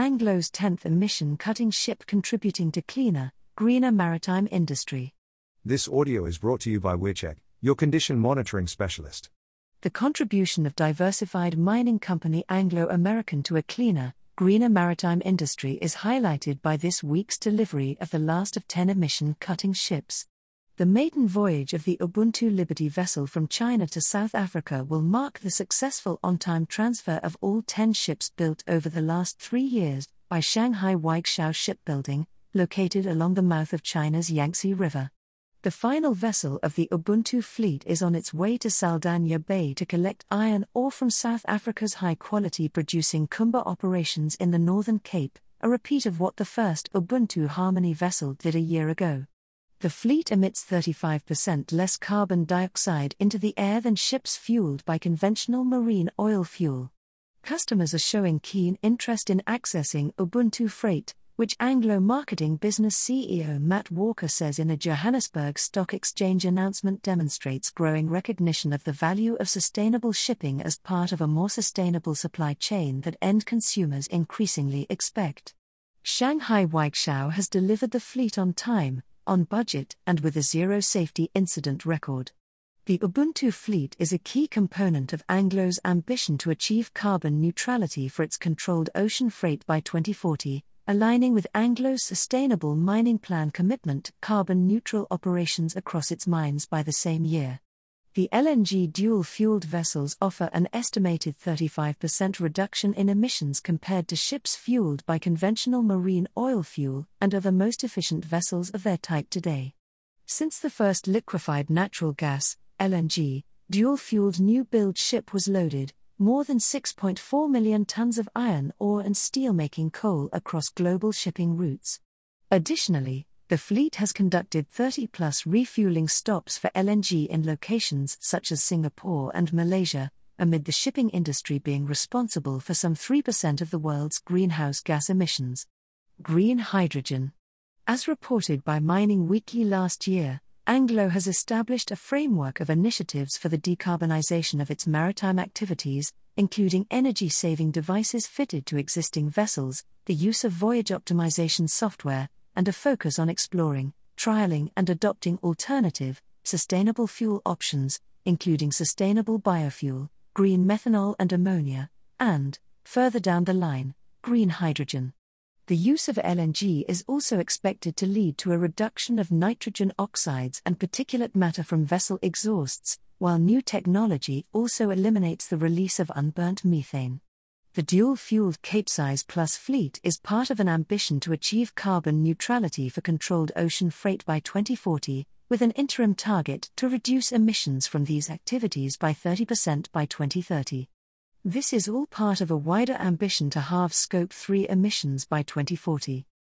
Anglo's 10th emission cutting ship contributing to cleaner, greener maritime industry. This audio is brought to you by WearCheck, your condition monitoring specialist. The contribution of diversified mining company Anglo American to a cleaner, greener maritime industry is highlighted by this week's delivery of the last of 10 emission cutting ships. The maiden voyage of the Ubuntu Liberty vessel from China to South Africa will mark the successful on time transfer of all 10 ships built over the last three years by Shanghai Waigaoqiao Shipbuilding, located along the mouth of China's Yangtze River. The final vessel of the Ubuntu fleet is on its way to Saldanha Bay to collect iron ore from South Africa's high quality producing Kumba operations in the Northern Cape, a repeat of what the first Ubuntu Harmony vessel did a year ago. The fleet emits 35% less carbon dioxide into the air than ships fueled by conventional marine oil fuel. Customers are showing keen interest in accessing Ubuntu Freight, which Anglo marketing business CEO Matt Walker says in a Johannesburg Stock Exchange announcement demonstrates growing recognition of the value of sustainable shipping as part of a more sustainable supply chain that end consumers increasingly expect. Shanghai Waigaoqiao has delivered the fleet on time, on budget, and with a zero safety incident record. The Ubuntu fleet is a key component of Anglo's ambition to achieve carbon neutrality for its controlled ocean freight by 2040, aligning with Anglo's sustainable mining plan commitment carbon neutral operations across its mines by the same year. The LNG dual fueled vessels offer an estimated 35% reduction in emissions compared to ships fueled by conventional marine oil fuel and are the most efficient vessels of their type today. Since the first liquefied natural gas, LNG, dual fueled new build ship was loaded, more than 6.4 million tons of iron ore and steelmaking coal across global shipping routes. Additionally, the fleet has conducted 30 plus refueling stops for LNG in locations such as Singapore and Malaysia, amid the shipping industry being responsible for some 3% of the world's greenhouse gas emissions. Green hydrogen. As reported by Mining Weekly last year, Anglo has established a framework of initiatives for the decarbonization of its maritime activities, including energy saving devices fitted to existing vessels, the use of voyage optimization software, and a focus on exploring, trialing, and adopting alternative, sustainable fuel options, including sustainable biofuel, green methanol and ammonia, and, further down the line, green hydrogen. The use of LNG is also expected to lead to a reduction of nitrogen oxides and particulate matter from vessel exhausts, while new technology also eliminates the release of unburnt methane. The dual fueled Capesize Plus fleet is part of an ambition to achieve carbon neutrality for controlled ocean freight by 2040, with an interim target to reduce emissions from these activities by 30% by 2030. This is all part of a wider ambition to halve Scope 3 emissions by 2040.